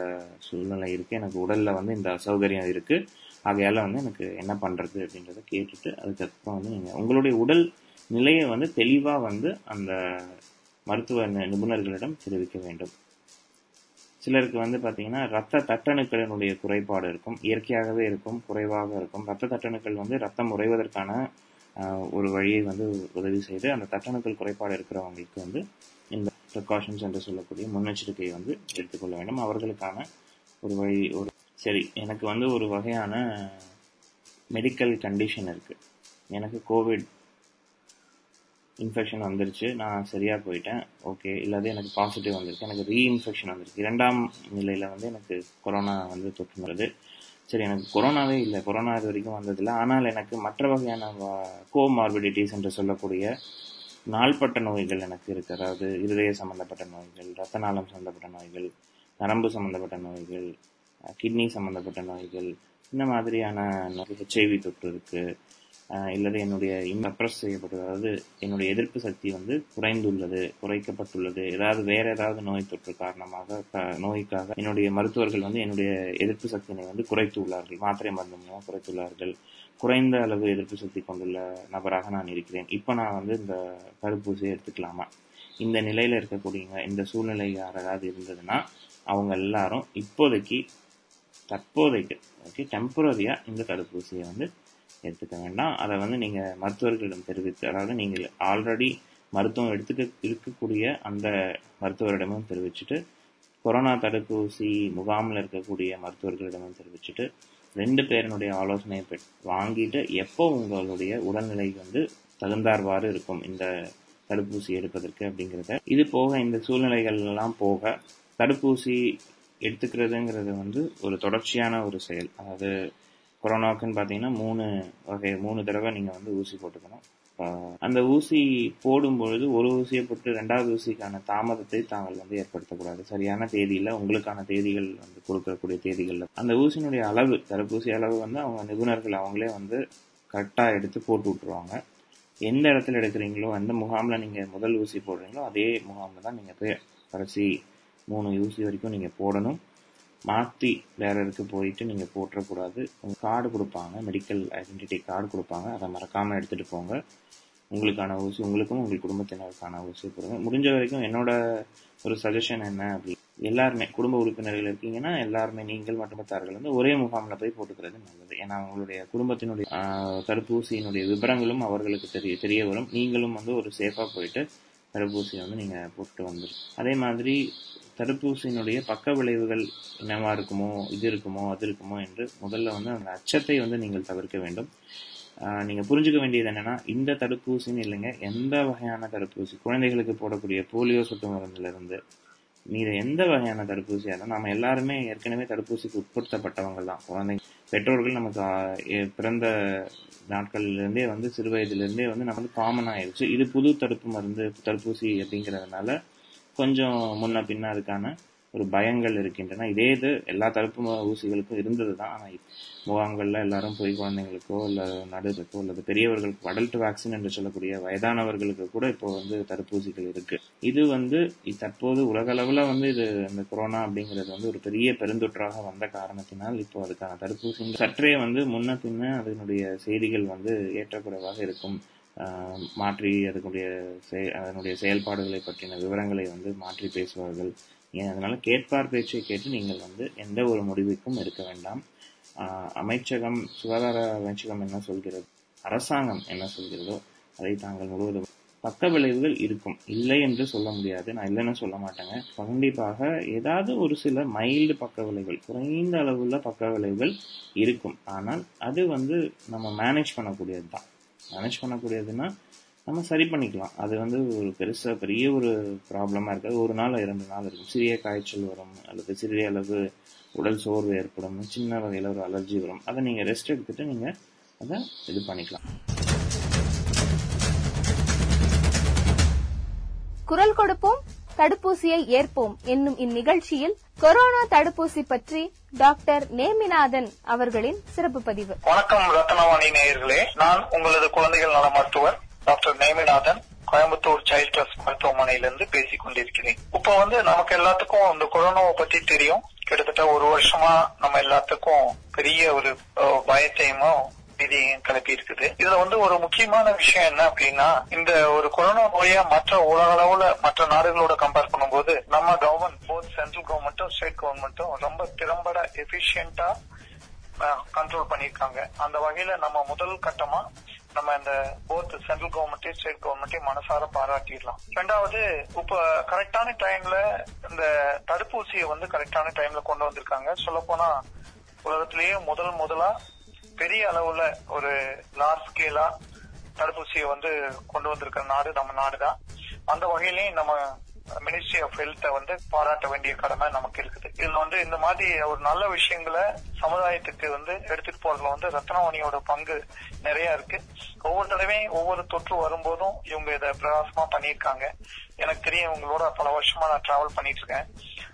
சூழ்நிலை இருக்குது எனக்கு உடலில் வந்து இந்த அசௌகரியம் இருக்குது ஆகையால் வந்து எனக்கு என்ன பண்ணுறது அப்படின்றத கேட்டுட்டு அதுக்கப்புறம் வந்து நீங்கள் உங்களுடைய உடல் நிலையை வந்து தெளிவாக வந்து அந்த மருத்துவ நி- நிபுணர்களிடம் தெரிவிக்க வேண்டும். சிலருக்கு வந்து பார்த்தீங்கன்னா ரத்த தட்டணுக்களினுடைய குறைபாடு இருக்கும் இயற்கையாகவே இருக்கும் குறைவாக இருக்கும். ரத்த தட்டணுக்கள் வந்து ரத்தம் உறைவதற்கான ஒரு வழியை வந்து உதவி செய்து அந்த தட்டணுக்கள் குறைபாடு இருக்கிறவங்களுக்கு வந்து இந்த ப்ரிகாஷன்ஸ் என்று சொல்லக்கூடிய முன்னெச்சரிக்கையை வந்து எடுத்துக்கொள்ள வேண்டும். அவர்களுக்கான ஒரு வழி ஒரு சரி எனக்கு வந்து ஒரு வகையான மெடிக்கல் கண்டிஷன் இருக்குது எனக்கு கோவிட் இன்ஃபெக்ஷன் வந்துருச்சு. நான் சரியாக போயிட்டேன். ஓகே இல்லாத எனக்கு பாசிட்டிவ் வந்திருக்கு எனக்கு ரீஇன்ஃபெக்ஷன் வந்திருக்கு இரண்டாம் நிலையில் வந்து எனக்கு கொரோனா வந்து தொற்றுனது சரி எனக்கு கொரோனாவே இல்லை. கொரோனா இது வரைக்கும் வந்ததில்லை. ஆனால் எனக்கு மற்ற வகையான கோமார்பிடிட்டிஸ் என்று சொல்லக்கூடிய நாள்பட்ட நோய்கள் எனக்கு இருக்கு. அதாவது இருதய சம்பந்தப்பட்ட நோய்கள் ரத்த நாளம் சம்மந்தப்பட்ட நோய்கள் நரம்பு சம்மந்தப்பட்ட நோய்கள் கிட்னி சம்மந்தப்பட்ட நோய்கள் இந்த மாதிரியான ஹெச்ஐவி தொற்று இருக்குது இல்லது என்னுடைய இம்ப்ரெஸ் செய்யப்பட்டது அதாவது என்னுடைய எதிர்ப்பு சக்தி வந்து குறைந்துள்ளது குறைக்கப்பட்டுள்ளது. ஏதாவது வேற ஏதாவது நோய் தொற்று காரணமாக நோய்க்காக என்னுடைய மருத்துவர்கள் வந்து என்னுடைய எதிர்ப்பு சக்தியினை வந்து குறைத்து உள்ளார்கள். மாத்திரை மருந்து மூலம் குறைத்துள்ளார்கள் குறைந்த அளவு எதிர்ப்பு சக்தி கொண்டுள்ள நபராக நான் இருக்கிறேன். இப்போ நான் வந்து இந்த தடுப்பூசியை எடுத்துக்கலாமா? இந்த நிலையில் இருக்கக்கூடியங்க இந்த சூழ்நிலை யாராவது இருந்ததுன்னா அவங்க எல்லாரும் இப்போதைக்கு தற்போதைக்கு ஓகே டெம்பரரியா இந்த தடுப்பூசியை வந்து எடுத்துக்க வேண்டாம். அதை வந்து நீங்க மருத்துவர்களிடம் தெரிவித்து அதாவது நீங்கள் ஆல்ரெடி மருத்துவம் எடுத்துக்க இருக்கக்கூடிய அந்த மருத்துவரிடமும் தெரிவிச்சுட்டு கொரோனா தடுப்பூசி முகாமில் இருக்கக்கூடிய மருத்துவர்களிடமும் தெரிவிச்சுட்டு ரெண்டு பேரினுடைய ஆலோசனையை பெற்- வாங்கிட்டு எப்போ உங்களுடைய உடல்நிலை வந்து தகுந்தார்வாறு இருக்கும் இந்த தடுப்பூசி எடுப்பதற்கு அப்படிங்கிறத. இது போக இந்த சூழ்நிலைகள் எல்லாம் போக தடுப்பூசி எடுத்துக்கிறதுங்கிறது வந்து ஒரு தொடர்ச்சியான ஒரு செயல். அதாவது கொரோனாவுக்குன்னு பார்த்தீங்கன்னா மூணு வகை மூணு தடவை நீங்கள் வந்து ஊசி போட்டுக்கணும். அந்த ஊசி போடும் பொழுது ஒரு ஊசியை போட்டு ரெண்டாவது ஊசிக்கான தாமதத்தை தாங்கள் வந்து ஏற்படுத்தக்கூடாது. சரியான தேதியில் உங்களுக்கான தேதிகள் வந்து கொடுக்கக்கூடிய தேதிகளில். அந்த ஊசியினுடைய அளவு தடுப்பூசி அளவு வந்து அவங்க நிபுணர்கள் அவங்களே வந்து கரெக்டாக எடுத்து போட்டு விட்டுருவாங்க. எந்த இடத்துல எடுக்கிறீங்களோ எந்த முகாமில் நீங்கள் முதல் ஊசி போடுறீங்களோ அதே முகாமில் தான் நீங்கள் போய் கடைசி மூணு யூசி வரைக்கும் நீங்கள் போடணும். மாற்றி வேற இடத்துக்கு போயிட்டு நீங்கள் போட்டுறக்கூடாது உங்கள் கார்டு கொடுப்பாங்க மெடிக்கல் ஐடென்டிட்டி கார்டு கொடுப்பாங்க. அதை மறக்காமல் எடுத்துகிட்டு போங்க. உங்களுக்கான ஊசி உங்களுக்கும் உங்கள் குடும்பத்தினருக்கான ஊசி போடுங்க முடிஞ்ச வரைக்கும் என்னோட ஒரு சஜஷன் என்ன அப்படி எல்லாருமே குடும்ப உறுப்பினர்கள் இருக்கீங்கன்னா எல்லாருமே நீங்கள் மட்டுமத்தார்கள் வந்து ஒரே முகாமில் போய் போட்டுக்கிறது நல்லது. ஏன்னா அவங்களுடைய குடும்பத்தினுடைய தடுப்பூசியினுடைய விவரங்களும் அவர்களுக்கு தெரிய தெரிய வரும். நீங்களும் வந்து ஒரு சேஃபாக போயிட்டு தடுப்பூசியை வந்து நீங்கள் போட்டு வந்துடும் அதே மாதிரி தடுப்பூசியினுடைய பக்க விளைவுகள் என்னவா இருக்குமோ இது இருக்குமோ அது இருக்குமோ என்று முதல்ல வந்து அந்த அச்சத்தை வந்து நீங்கள் தவிர்க்க வேண்டும். நீங்கள் புரிஞ்சுக்க வேண்டியது என்னென்னா இந்த தடுப்பூசின்னு இல்லைங்க எந்த வகையான தடுப்பூசி? குழந்தைகளுக்கு போடக்கூடிய போலியோ சொட்டு மருந்துலேருந்து மீது எந்த வகையான தடுப்பூசியாக இருந்தால் நம்ம எல்லாருமே ஏற்கனவே தடுப்பூசிக்கு உட்படுத்தப்பட்டவங்க தான் குழந்தைங்க பெற்றோர்கள் நமக்கு பிறந்த நாட்கள்லேருந்தே வந்து சிறு வயதுலேருந்தே வந்து நம்ம வந்து காமன் ஆயிடுச்சு இது புது தடுப்பு மருந்து தடுப்பூசி அப்படிங்கிறதுனால கொஞ்சம் முன்ன பின்ன அதுக்கான ஒரு பயங்கள் இருக்கின்றன. இதே இது எல்லா தடுப்பு ஊசிகளுக்கும் இருந்தது தான். ஆனால் முகாம்களில் எல்லாரும் போய் குழந்தைங்களுக்கோ இல்லை நடுவருக்கோ அல்லது பெரியவர்களுக்கு அடல்ட் வேக்சின் என்று சொல்லக்கூடிய வயதானவர்களுக்கு கூட இப்போ வந்து தடுப்பூசிகள் இருக்கு. இது வந்து தற்போது உலக வந்து இது இந்த கொரோனா அப்படிங்கிறது வந்து ஒரு பெரிய பெருந்தொற்றாக வந்த காரணத்தினால் இப்போ அதுக்கான தடுப்பூசி சற்றே வந்து முன்ன பின்ன அதனுடைய செய்திகள் வந்து ஏற்றக்குறைவாக இருக்கும். மாற்றி அதனுடைய செய் அதனுடைய செயல்பாடுகளை பற்றின விவரங்களை வந்து மாற்றி பேசுவார்கள். ஏன் அதனால் கேட்பார் பேச்சை கேட்டு நீங்கள் வந்து எந்த ஒரு முடிவுக்கும் இருக்க வேண்டாம். அமைச்சகம் சுகாதார அமைச்சகம் என்ன சொல்கிறது? அரசாங்கம் என்ன சொல்கிறதோ அதை தாங்கள் முழுவதும் பக்க விளைவுகள் இருக்கும். இல்லை என்று சொல்ல முடியாது. நான் இல்லைன்னு சொல்ல மாட்டேங்க. கண்டிப்பாக ஏதாவது ஒரு சில மைல்டு பக்க விளைவுகள் குறைந்த அளவுள்ள பக்க விளைவுகள் இருக்கும். ஆனால் அது வந்து நம்ம மேனேஜ் பண்ணக்கூடியது தான் மேனேஜ் பண்ணக்கூடியதுன்னா நம்ம சரி பண்ணிக்கலாம். அது வந்து ஒரு பெருசா பெரிய ஒரு ப்ராப்ளமா இருக்காது. ஒரு நாள் இரண்டு நாள் இருக்கும். சிறிய காய்ச்சல் வரும் அல்லது சிறிய அளவு உடல் சோர்வு ஏற்படும் சின்ன வகையில ஒரு அலர்ஜி வரும். அதை நீங்க ரெஸ்ட் எடுத்துட்டு நீங்க அதை இது பண்ணிக்கலாம். குரல் கொடுப்போம் தடுப்பூசியை ஏற்போம் என்னும் இந்நிகழ்ச்சியில் கொரோனா தடுப்பூசி பற்றி டாக்டர் நேமிநாதன் அவர்களின் சிறப்பு பதிவு. வணக்கம் ரத்னவாணி நேயர்களே. நான் உங்களது குழந்தைகள் நல மருத்துவர் doctor Neminathan Coimbatore child trust மருத்துவமனையிலிருந்து பேசிக் கொண்டிருக்கிறேன். இப்ப வந்து நமக்கு எல்லாத்துக்கும் இந்த கொரோனாவை பத்தி தெரியும். கிட்டத்தட்ட ஒரு வருஷமா நம்ம எல்லாத்துக்கும் பெரிய ஒரு பயத்தையுமோ பயத்தையும் கிளப்பி இருக்குது. இதுல வந்து ஒரு முக்கியமான விஷயம் என்ன அப்படின்னா இந்த ஒரு கொரோனா நோயை மற்ற உலக அளவுல மற்ற நாடுகளோட கம்பேர் பண்ணும்போது நம்ம கவர்மெண்ட் சென்ட்ரல் கவர்மெண்ட்டும் ஸ்டேட் கவர்மெண்ட்டும் ரொம்ப திறம்பட எஃபிஷியண்டா கண்ட்ரோல் பண்ணியிருக்காங்க. அந்த வகையில நம்ம முதல் கட்டமா நம்ம இந்த போத் சென்ட்ரல் கவர்மெண்ட்டையும் ஸ்டேட் கவர்மெண்ட்டையும் மனசார பாராட்டிடலாம். ரெண்டாவது இப்ப கரெக்டான டைம்ல இந்த தடுப்பூசியை வந்து கரெக்டான டைம்ல கொண்டு வந்திருக்காங்க. சொல்ல போனா உலகத்திலேயே முதல் முதலா பெரிய அளவுல ஒரு லார்ஜ் ஸ்கேலா தடுப்பூசியை வந்து கொண்டு வந்திருக்கிற நாடு நம்ம நாடு தான் அந்த வகையிலையும் நம்ம மினிஸ்ட்ரி ஆஃப் ஹெல்த்தை வந்து பாராட்ட வேண்டிய கடமை நமக்கு இருக்குது. இதுல வந்து இந்த மாதிரி ஒரு நல்ல விஷயங்களை சமுதாயத்துக்கு வந்து எடுத்துட்டு போறதுல வந்து ரத்னவாணியோட பங்கு நிறைய இருக்கு. ஒவ்வொரு தடவையும் ஒவ்வொரு தொற்று வரும்போதும் இவங்க இதை பிரகாசமா பண்ணியிருக்காங்க. எனக்கு தெரியும் இவங்களோட பல வருஷமா நான் டிராவல் பண்ணிட்டு இருக்கேன்.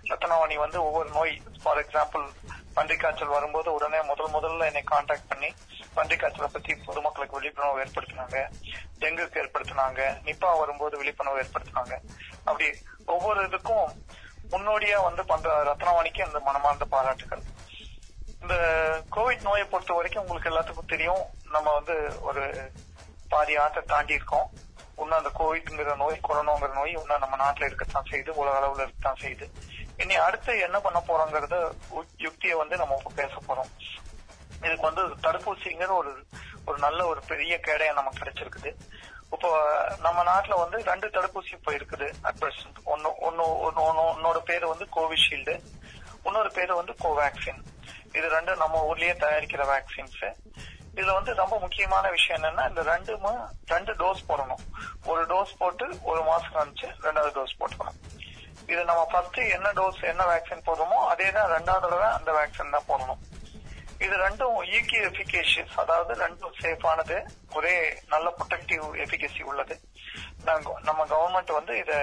ரத்னவாணி வந்து ஒவ்வொரு நோய் ஃபார் எக்ஸாம்பிள் பன்றி காய்ச்சல் வரும்போது உடனே முதல் முதல்ல என்னை காண்டாக்ட் பண்ணி பன்றி காய்ச்சலை பத்தி பொதுமக்களுக்கு விழிப்புணர்வு ஏற்படுத்தினாங்க. டெங்குக்கு ஏற்படுத்தினாங்க. நிப்பா வரும்போது விழிப்புணர்வு ஏற்படுத்தினாங்க. அப்படி ஒவ்வொரு இதுக்கும் முன்னோடியா வந்து பண்ற ரத்னவாணிக்கு அந்த மனமார்ந்த பாராட்டுகள் இந்த கோவிட் நோயை பொறுத்த வரைக்கும் உங்களுக்கு எல்லாத்துக்கும் தெரியும். நம்ம வந்து ஒரு பாதி ஆட்டை தாண்டி இருக்கோம். இன்னும் அந்த கோவிட்ங்கிற நோய் கொரோனாங்கிற நோய் இன்னும் நம்ம நாட்டுல இருக்கத்தான் செய்யுது. உலக அளவுல இருக்கத்தான் செய்யுது. இனி அடுத்து என்ன பண்ண போறோங்கிறத யுக்தியை வந்து நம்ம இப்ப பேச போறோம். இதுக்கு வந்து தடுப்பூசிங்கிற ஒரு ஒரு நல்ல ஒரு பெரிய கேடையா நமக்கு கிடைச்சிருக்குது. இப்போ நம்ம நாட்டுல வந்து ரெண்டு தடுப்பூசி இப்போ இருக்குது அட் பிரசன்ட் ஒன்னு ஒன்னு ஒன்னு ஒன்னு- ஒன்னோட பேரு வந்து கோவிஷீல்டு இன்னொரு பேரு வந்து கோவேக்சின் இது ரெண்டும் நம்ம ஊர்லயே தயாரிக்கிற வேக்சின்ஸ் இதுல வந்து ரொம்ப முக்கியமான விஷயம் என்னன்னா இந்த ரெண்டுமே ரெண்டு டோஸ் போடணும். ஒரு டோஸ் போட்டு ஒரு மாசம் கழிச்சு ரெண்டாவது டோஸ் போட்டுக்கணும். இது நம்ம ஃபர்ஸ்ட் என்ன டோஸ் என்ன வேக்சின் போடுறோமோ அதே தான் ரெண்டாவது தடவை அந்த வேக்சின் தான் போடணும். இது ரெண்டும் ஈக்கி எஃபிகேஷியஸ் அதாவது ரெண்டும் சேஃபானது ஒரே நல்ல ப்ரொடெக்டிவ் எஃபிகசி உள்ளது. நம்ம கவர்மெண்ட் வந்து இத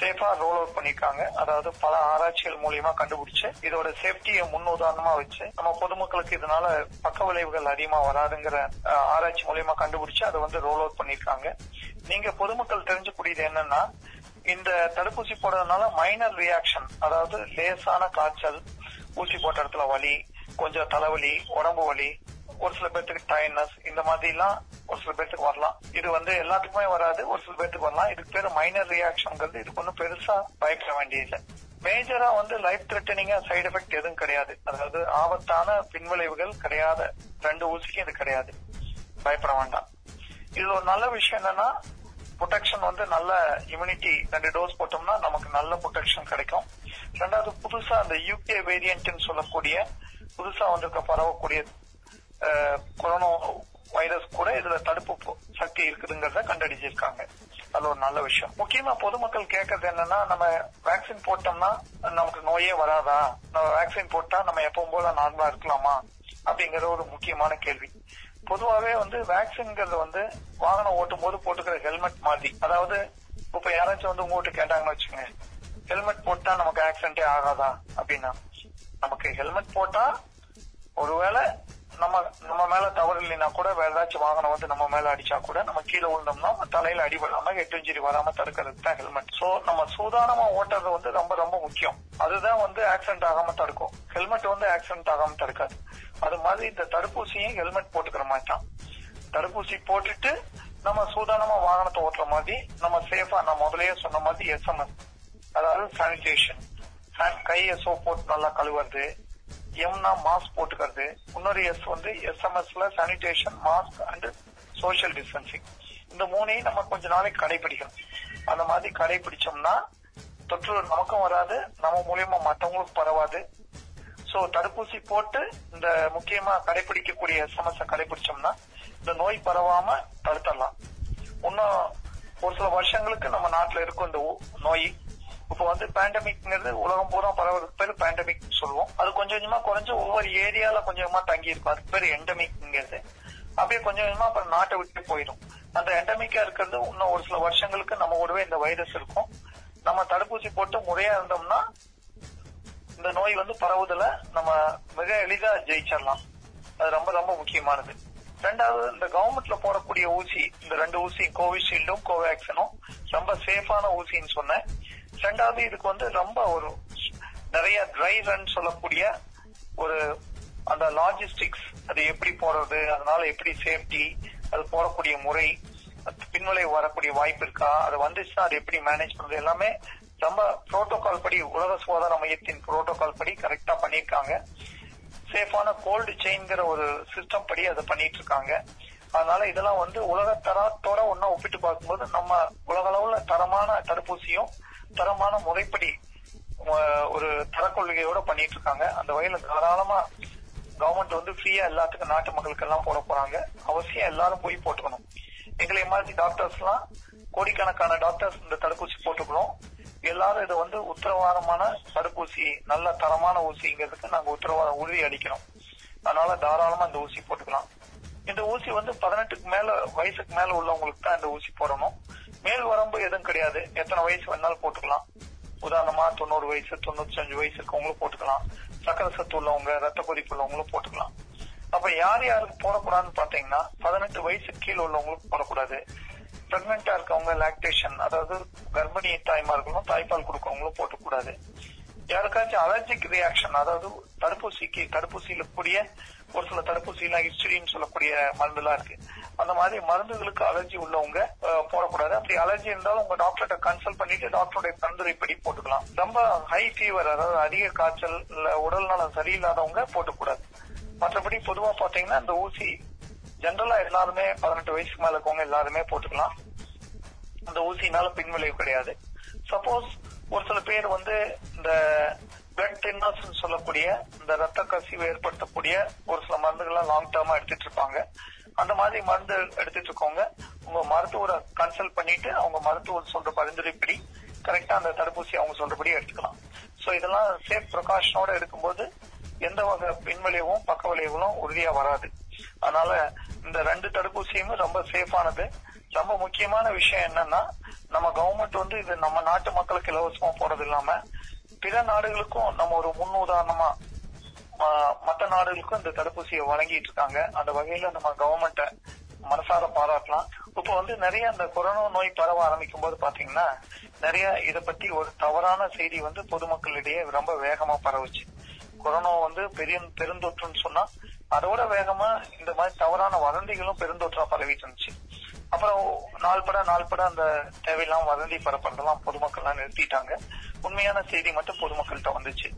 சேஃபா ரோல் அவுட் பண்ணிருக்காங்க அதாவது பல ஆராய்ச்சிகள் மூலியமா கண்டுபிடிச்சு இதோட சேஃப்டியை முன்னுதாரணமா வச்சு நம்ம பொதுமக்களுக்கு இதனால பக்க விளைவுகள் அதிகமா வராதுங்கிற ஆராய்ச்சி மூலியமா கண்டுபிடிச்சு அதை வந்து ரோல் அவுட் பண்ணிருக்காங்க நீங்க பொதுமக்கள் தெரிஞ்சக்கூடியது என்னன்னா இந்த தடுப்பூசி போடுறதுனால மைனர் ரியாக்ஷன் அதாவது லேசான காய்ச்சல் ஊசி போட்ட இடத்துல வலி கொஞ்சம் தலைவலி உடம்பு வலி ஒரு சில பேர்த்துக்கு டயர்னஸ் இந்த மாதிரி எல்லாம் ஒரு சில பேர்த்துக்கு வரலாம். இது வந்து எல்லாத்துக்குமே வராது ஒரு சில பேர்த்துக்கு வரலாம். இதுக்கு பேர் மைனர் ரியாக்ஷன்ங்கிறது இதுக்கு ஒன்றும் பெருசா பயப்பட வேண்டியதில்லை. மேஜரா வந்து லைஃப் த்ரெட்டனிங்கா சைடு எஃபெக்ட் எதுவும் கிடையாது. அதாவது ஆபத்தான பின்விளைவுகள் கிடையாத ரெண்டு ஊசிக்கும் இது கிடையாது. பயப்பட வேண்டாம். இதுல ஒரு நல்ல விஷயம் என்னன்னா ப்ரொடெக்ஷன் வந்து நல்ல இம்யூனிட்டி ரெண்டு டோஸ் போட்டோம்னா நமக்கு நல்ல ப்ரொடெக்ஷன் கிடைக்கும். ரெண்டாவது புதுசா அந்த யூகே வேரியன்ட்னு சொல்லக்கூடிய புதுசா வந்திருக்க பரவக்கூடிய கொரோனா வைரஸ் கூட இதுல தடுப்பு சக்தி இருக்குதுங்கிறத கண்டறிஞ்சிருக்காங்க. அது ஒரு நல்ல விஷயம். முக்கியமா பொதுமக்கள் கேட்கறது என்னன்னா நம்ம வேக்சின் போட்டோம்னா நமக்கு நோயே வராதா? நம்ம வேக்சின் போட்டா நம்ம எப்பவும் போல நார்மலா இருக்கலாமா? அப்படிங்கறது ஒரு முக்கியமான கேள்வி. பொதுவாகவே வந்து வேக்சின்ங்கிறது வந்து வாகனம் ஓட்டும் போது போட்டுக்கிற ஹெல்மெட் மாதிரி. அதாவது இப்ப யாராச்சும் வந்து உங்ககிட்ட கேட்டாங்கன்னு வச்சுங்க ஹெல்மெட் போட்டா நமக்கு ஆக்சிடென்டே ஆகாதா? அப்படின்னா நமக்கு ஹெல்மெட் போட்டா ஒருவேளை நம்ம நம்ம மேல தவறு இல்லைன்னா கூட வேற ஏதாச்சும் வாகனம் வந்து நம்ம மேல அடிச்சா கூட நம்ம கீழே விழுந்தோம்னா தலையில அடிபடாம ஹெட் இன்ஜுரி வராம தடுக்கிறது தான் ஹெல்மெட் சோ நம்ம சூதானமா ஓட்டுறது வந்து ரொம்ப ரொம்ப முக்கியம். அதுதான் வந்து ஆக்சிடென்ட் ஆகாம தடுக்கும். ஹெல்மெட் வந்து ஆக்சிடென்ட் ஆகாம தடுக்காது. அது மாதிரி இந்த தடுப்பூசியும் ஹெல்மெட் போட்டுக்கிற மாதிரி தான். தடுப்பூசி போட்டுட்டு நம்ம சூதானமா வாகனத்தை ஓட்டுற மாதிரி நம்ம சேஃபா நான் முதலே சொன்ன மாதிரி எஸ்எம்எஸ் அதாவது சானிடேஷன் கையை சோப் போட்டு நல்லா கழுவுறது. எம்னா மாஸ்க் போட்டுக்கிறது. இன்னொரு எஸ் வந்து எஸ்எம்எஸ்ல sanitation mask and social distancing இந்த மூணையும் நம்ம கொஞ்ச நாளைக்கு கடைபிடிக்கணும். அந்த மாதிரி கடைபிடிச்சோம்னா தொற்று நமக்கும் வராது நம்ம மூலியமா மற்றவங்களுக்கும் பரவாது. சோ தடுப்பூசி போட்டு இந்த முக்கியமா கடைபிடிக்கக்கூடிய எஸ்எம்எஸ் கடைபிடிச்சோம்னா இந்த நோய் பரவாம தடுத்துடலாம் இன்னும் ஒரு சில வருஷங்களுக்கு நம்ம நாட்டுல இருக்கும் இந்த நோய். இப்போ வந்து பேண்டமிக்ங்கிறது உலகம் பூரா பரவதுக்கு பேர் பேண்டமிக் சொல்லுவோம். அது கொஞ்சம் கொஞ்சமா குறைஞ்சு ஒவ்வொரு ஏரியால கொஞ்சம் கொஞ்சமா தங்கி இருக்கும் அதுக்கு பேர் எண்டமிக்ங்கிறது அப்படியே கொஞ்சம் கொஞ்சமா அப்புறம் நாட்டை விட்டு போயிடும். அந்த எண்டமிக்கா இருக்கிறது இன்னும் ஒரு சில வருஷங்களுக்கு நம்ம கூடவே இந்த வைரஸ் இருக்கும். நம்ம தடுப்பூசி போட்டு முறையா இருந்தோம்னா இந்த நோய் வந்து பரவுதல நம்ம மிக எளிதா ஜெயிச்சிடலாம். அது ரொம்ப ரொம்ப முக்கியமானது. ரெண்டாவது இந்த கவர்மெண்ட்ல போடக்கூடிய ஊசி இந்த ரெண்டு ஊசி கோவிஷீல்டும் கோவேக்சினும் ரொம்ப சேஃபான ஊசின்னு சொன்னேன். ரெண்டாவது இதுக்கு வந்து ரொம்ப ஒரு நிறைய ட்ரை ரன் சொல்லக்கூடிய ஒரு அந்த லாஜிஸ்டிக்ஸ் அது எப்படி போறது அதனால எப்படி சேஃப்டி அது போடக்கூடிய முறை அது வரக்கூடிய வாய்ப்பு இருக்கா அது வந்துச்சுன்னா அது எப்படி மேனேஜ் பண்றது எல்லாமே ரொம்ப புரோட்டோகால் படி உலக சுகாதார மையத்தின் புரோட்டோகால் படி கரெக்டா பண்ணிருக்காங்க சேஃபான கோல்டு செயின்ங்கிற ஒரு சிஸ்டம் படி அதை பண்ணிட்டு இருக்காங்க அதனால இதெல்லாம் வந்து உலக தரத்தோட ஒன்னா ஒப்பிட்டு பார்க்கும்போது நம்ம உலக அளவுல தரமான தடுப்பூசியும் தரமான முறைப்படி ஒரு தரக்கொள்கையோட பண்ணிட்டு இருக்காங்க அந்த வகையில தாராளமா கவர்மெண்ட் வந்து ஃப்ரீயா எல்லாத்துக்கும் நாட்டு மக்களுக்கு எல்லாம் போட போறாங்க. அவசியம் எல்லாரும் போய் போட்டுக்கணும். எங்களை மாதிரி டாக்டர்ஸ் எல்லாம் கோடிக்கணக்கான டாக்டர்ஸ் இந்த தடுப்பூசி போட்டுக்கிறோம் எல்லாரும் இதை வந்து உத்தரவாதமான தடுப்பூசி நல்ல தரமான ஊசிங்கிறதுக்கு நாங்க உத்தரவாதம் உறுதி அளிக்கிறோம். அதனால தாராளமா இந்த ஊசி போட்டுக்கலாம். இந்த ஊசி வந்து பதினெட்டுக்கு மேல வயசுக்கு மேல உள்ளவங்களுக்கு தான் இந்த ஊசி போடணும். மேல் வரம்பு எதுவும் கிடையாது. எத்தனை வயசு வேணாலும் போட்டுக்கலாம். உதாரணமா தொண்ணூறு வயசு தொண்ணூத்தி அஞ்சு வயசு இருக்கவங்களும் போட்டுக்கலாம். சக்கரை சத்து உள்ளவங்க ரத்த கொதிப்பு உள்ளவங்களும் போட்டுக்கலாம். அப்ப யார் யாருக்கு போடக்கூடாதுன்னு பாத்தீங்கன்னா பதினெட்டு வயசு கீழே உள்ளவங்களுக்கு போடக்கூடாது. பிரெக்னெண்டா இருக்கவங்க லாக்டேஷன் அதாவது கர்ப்பிணி தாய்மார்களும் தாய்ப்பால் கொடுக்கறவங்களும் போட்டக்கூடாது. யாருக்காச்சும் அலர்ஜிக் ரியாக்ஷன் அதாவது தடுப்பூசிக்கு தடுப்பூசியில கூடிய ஒரு சில தடுப்பூசிலாம் ஹிஸ்டரின்னு சொல்லக்கூடிய மருந்துலாம் இருக்கு. அந்த மாதிரி மருந்துகளுக்கு அலர்ஜி உள்ளவங்க போடக்கூடாது. அப்படி அலர்ஜி இருந்தாலும் உங்க டாக்டர்கிட்ட கன்சல்ட் பண்ணிட்டு டாக்டருடைய பரிந்துரைப்படி போட்டுக்கலாம். ரொம்ப ஹை ஃபீவர் அதாவது அதிக காய்ச்சல் இல்ல உடல் நலம் சரியில்லாதவங்க போட்டுக்கூடாது. மற்றபடி பொதுவா பாத்தீங்கன்னா இந்த ஊசி ஜென்ரலா எல்லாருமே பதினெட்டு வயசுக்கு மேல இருக்கவங்க எல்லாருமே போட்டுக்கலாம். அந்த ஊசினால பின்விளைவு கிடையாது. சப்போஸ் ஒரு சில பேர் வந்து இந்த பிளட் தின்னர்ஸ் சொல்லக்கூடிய இந்த ரத்த கசிவு ஏற்படுத்தக்கூடிய ஒரு சில மருந்துகள்லாம் லாங் டேர்மா எடுத்துட்டு இருப்பாங்க. அந்த மாதிரி மருந்து எடுத்துட்டு இருக்கவங்க உங்க மருத்துவரை கன்சல்ட் பண்ணிட்டு அவங்க மருத்துவர் சொல்ற பரிந்துரைப்படி கரெக்டா அந்த தடுப்பூசி அவங்க சொல்றபடி எடுத்துக்கலாம். சோ இதெல்லாம் சேஃப் ப்ரிகாஷனோட எடுக்கும்போது எந்த வகை பின்விளைவும் பக்க விளைவுகளும் உறுதியா வராது. அதனால இந்த ரெண்டு தடுப்பூசியுமே ரொம்ப சேஃபானது ரொம்ப முக்கியமான விஷயம் என்னன்னா நம்ம கவர்மெண்ட் வந்து இது நம்ம நாட்டு மக்களுக்கு இலவசமா போறது இல்லாம பிற நாடுகளுக்கும் நம்ம ஒரு முன் உதாரணமா மற்ற மத்த நாடுகளுக்கும் இந்த தடுப்பூசியை வழங்கிட்டு இருக்காங்க. அந்த வகையில நம்ம கவர்மெண்ட்டை மனசார பாராட்டலாம். இப்ப வந்து நிறைய அந்த கொரோனா நோய் பரவ ஆரம்பிக்கும் போது பாத்தீங்கன்னா நிறைய இத பத்தி ஒரு தவறான செய்தி வந்து பொதுமக்களிடையே ரொம்ப வேகமா பரவுச்சு. கொரோனா வந்து பெரிய பெருந்தொற்றுன்னு சொன்னா அதோட வேகமா இந்த மாதிரி தவறான வதந்திகளும் பெருந்தொற்றா பரவிட்டு இருந்துச்சு. அப்புறம் நாள் பட நாள் பட அந்த தேவையில்லாம வதந்தி பரப்புறதெல்லாம் பொதுமக்கள்லாம் நிறுத்திட்டாங்க. உண்மையான செய்தி மட்டும் பொதுமக்கள்கிட்ட வந்துச்சு.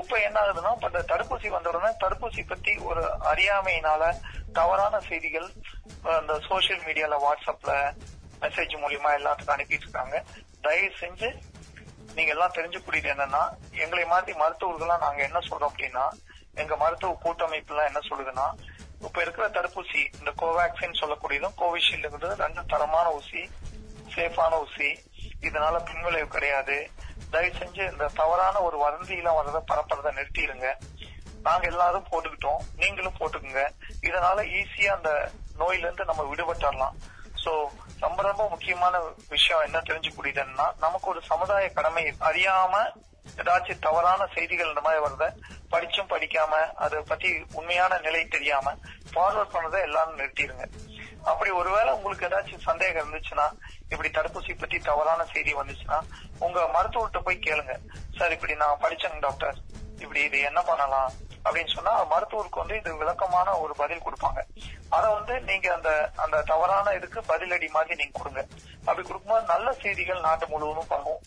இப்ப என்ன ஆகுதுன்னா இப்ப இந்த தடுப்பூசி வந்த உடனே தடுப்பூசி பத்தி ஒரு அறியாமையினால தவறான செய்திகள் அந்த சோசியல் மீடியால வாட்ஸ்அப்ல மெசேஜ் மூலியமா எல்லாத்துக்கும் அனுப்பிட்டு இருக்காங்க தயவு செஞ்சு நீங்க எல்லாம் தெரிஞ்சுக்கூடியது என்னன்னா எங்களை மாதிரி மருத்துவர்கள்லாம் நாங்க என்ன சொல்றோம் அப்படின்னா எங்க மருத்துவ கூட்டமைப்பு எல்லாம் என்ன சொல்லுதுன்னா இப்ப இருக்கிற தடுப்பூசி இந்த கோவேக்சின் சொல்லக்கூடியதும் கோவிஷீல்டுங்கிறது ரெண்டு தரமான ஊசி சேஃபான ஊசி. இதனால பின்விளைவு கிடையாது. தயவு செஞ்சு இந்த தவறான ஒரு வதந்தியெல்லாம் வர்றதை பரப்புறதை நிறுத்திடுங்க. நாங்க எல்லாரும் போட்டுக்கிட்டோம். நீங்களும் போட்டுக்குங்க. இதனால ஈஸியா அந்த நோயில இருந்து நம்ம விடுபட்டுறலாம். சோ ரொம்ப ரொம்ப முக்கியமான விஷயம் என்ன தெரிஞ்சுக்கூடியதுன்னா நமக்கு ஒரு சமுதாய கடமை அறியாம ஏதாச்சும் தவறான செய்திகள் இந்த மாதிரி வருத? படிச்சும் படிக்காம அதை பத்தி உண்மையான நிலை தெரியாம ஃபார்வர்ட் பண்ணதை எல்லாரும் நிறுத்திடுங்க. அப்படி ஒருவேளை உங்களுக்கு ஏதாச்சும் சந்தேகம் இருந்துச்சுன்னா இப்படி தடுப்பூசி பத்தி தவறான செய்தி வந்துச்சுன்னா உங்க மருத்துவர்கிட்ட போய் கேளுங்க. சார் இப்படி நான் படிச்சேங்க டாக்டர். இப்படி இது என்ன பண்ணலாம்? அப்படின்னு சொன்னா மருத்துவருக்கு வந்து இது விளக்கமான ஒரு பதில் கொடுப்பாங்க. அத வந்து நீங்க அந்த அந்த தவறான இதுக்கு பதிலடி மாதிரி நீங்க கொடுங்க. அப்படி கொடுக்கும்போது நல்ல செய்திகள் நாட்டு முழுவதும் பரவும்.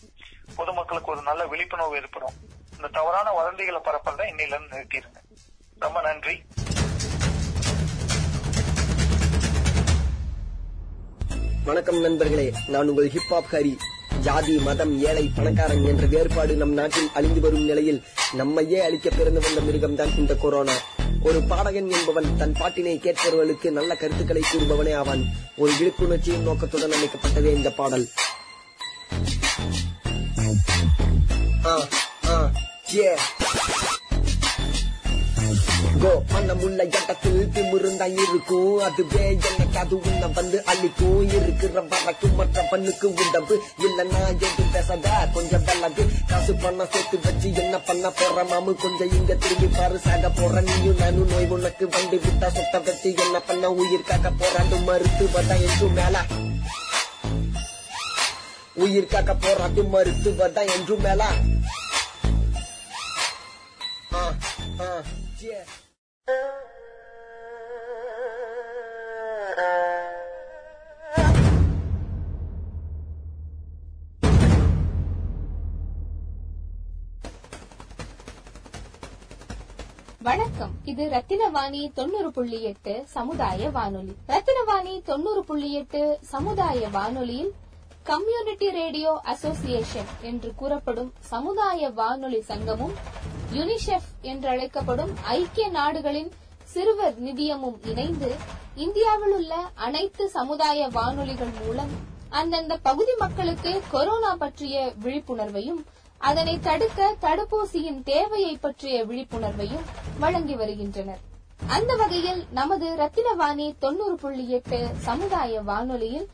பொதுமக்களுக்கு ஒரு நல்ல விழிப்புணர்வு ஏற்படும். இந்த தவறான வதந்திகளை பரப்புறதை இன்னையில இருந்து நிறுத்திடுங்க ரொம்ப நன்றி. வணக்கம் நண்பர்களே நான் உங்கள் ஹிப்ஹாப் ஹரி. ஜாதி மதம் ஏழை பணக்காரன் என்ற வேறுபாடு நம் நாட்டில் அழிந்து வரும் நிலையில் நம்மையே அழிக்க பிறந்து வந்த மிருகம்தான் இந்த கொரோனா. ஒரு பாடகன் என்பவன் தன் பாட்டினை கேட்பவர்களுக்கு நல்ல கருத்துக்களை கூறுபவனே ஆவான். ஒரு விழிப்புணர்ச்சியின் நோக்கத்துடன் அமைக்கப்பட்டதே இந்த பாடல். Yeah. கோ பண்ண இடத்தில் திமிருந்தா இருக்கும் அதுவே எனக்கு அது உன்னை வந்து அழிக்கும் இருக்கிற வரக்கும் மற்ற பண்ணுக்கு உடம்பு இல்லன்னா எது பேசாத. கொஞ்சம் வெள்ளது காசு பண்ண சேர்த்து வச்சு என்ன பண்ண போற மாமு? கொஞ்சம் இங்க திரும்பி பாரு சாக போற. நீயும் நானும் நோய் உனக்கு வந்து விட்டா சொத்த வச்சு என்ன பண்ண? உயிர் காக்க போராண்டு மருத்துவதா என்றும் மேல. உயிர் காக்க போராட்டு மருத்துவதா என்றும் மேல. Yeah. வணக்கம் இது ரத்தினவாணி தொண்ணூறு புள்ளி எட்டு சமுதாய வானொலி ரத்தினவாணி தொண்ணூறு புள்ளி எட்டு சமுதாய வானொலியில் கம்யூனிட்டி ரேடியோ அசோசியேஷன் என்று கூறப்படும் சமுதாய வானொலி சங்கமும் யுனிசெஃப் என்றழைக்கப்படும் ஐக்கிய நாடுகளின் சிறுவர் நிதியமும் இணைந்து இந்தியாவில் உள்ள அனைத்து சமுதாய வானொலிகள் மூலம் அந்தந்த பகுதி மக்களுக்கு கொரோனா பற்றிய விழிப்புணர்வையும் அதனை தடுக்க தடுப்பூசியின் தேவையை பற்றிய விழிப்புணர்வையும் வழங்கி வருகின்றனர். அந்த வகையில் நமது ரத்தினவாணி தொண்ணூறு புள்ளி எட்டு சமுதாய வானொலியில்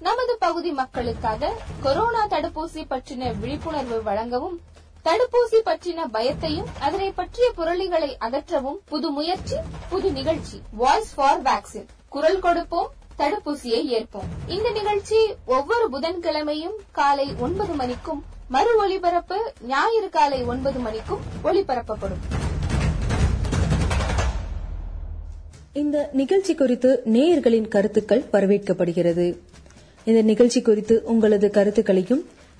நமது பகுதி மக்களுக்காக கொரோனா தடுப்பூசி பற்றின விழிப்புணர்வு வழங்கவும் தடுப்பூசி பற்றின பயத்தையும் அதனை பற்றிய புரளிகளை அகற்றவும் புது முயற்சி புது நிகழ்ச்சி வாய்ஸ் ஃபார் வேக்சின் குரல் கொடுப்போம் தடுப்பூசியை ஏற்போம். இந்த நிகழ்ச்சி ஒவ்வொரு புதன்கிழமையும் காலை ஒன்பது மணிக்கும் மறு ஒலிபரப்பு ஞாயிறு காலை ஒன்பது மணிக்கும் ஒளிபரப்பப்படும். இந்த நிகழ்ச்சி குறித்து நேயர்களின் கருத்துக்கள் வரவேற்கப்படுகிறது. இந்த நிகழ்ச்சி குறித்து உங்களது கருத்துக்களையும்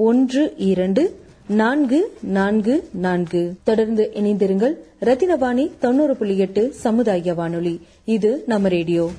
ஒன்று இரண்டு நான்கு நான்கு நான்கு. தொடர்ந்து இணைந்திருங்கள். ரத்தினவாணி தொண்ணூறு புள்ளி எட்டு சமுதாய வானொலி. இது நம்ம ரேடியோ.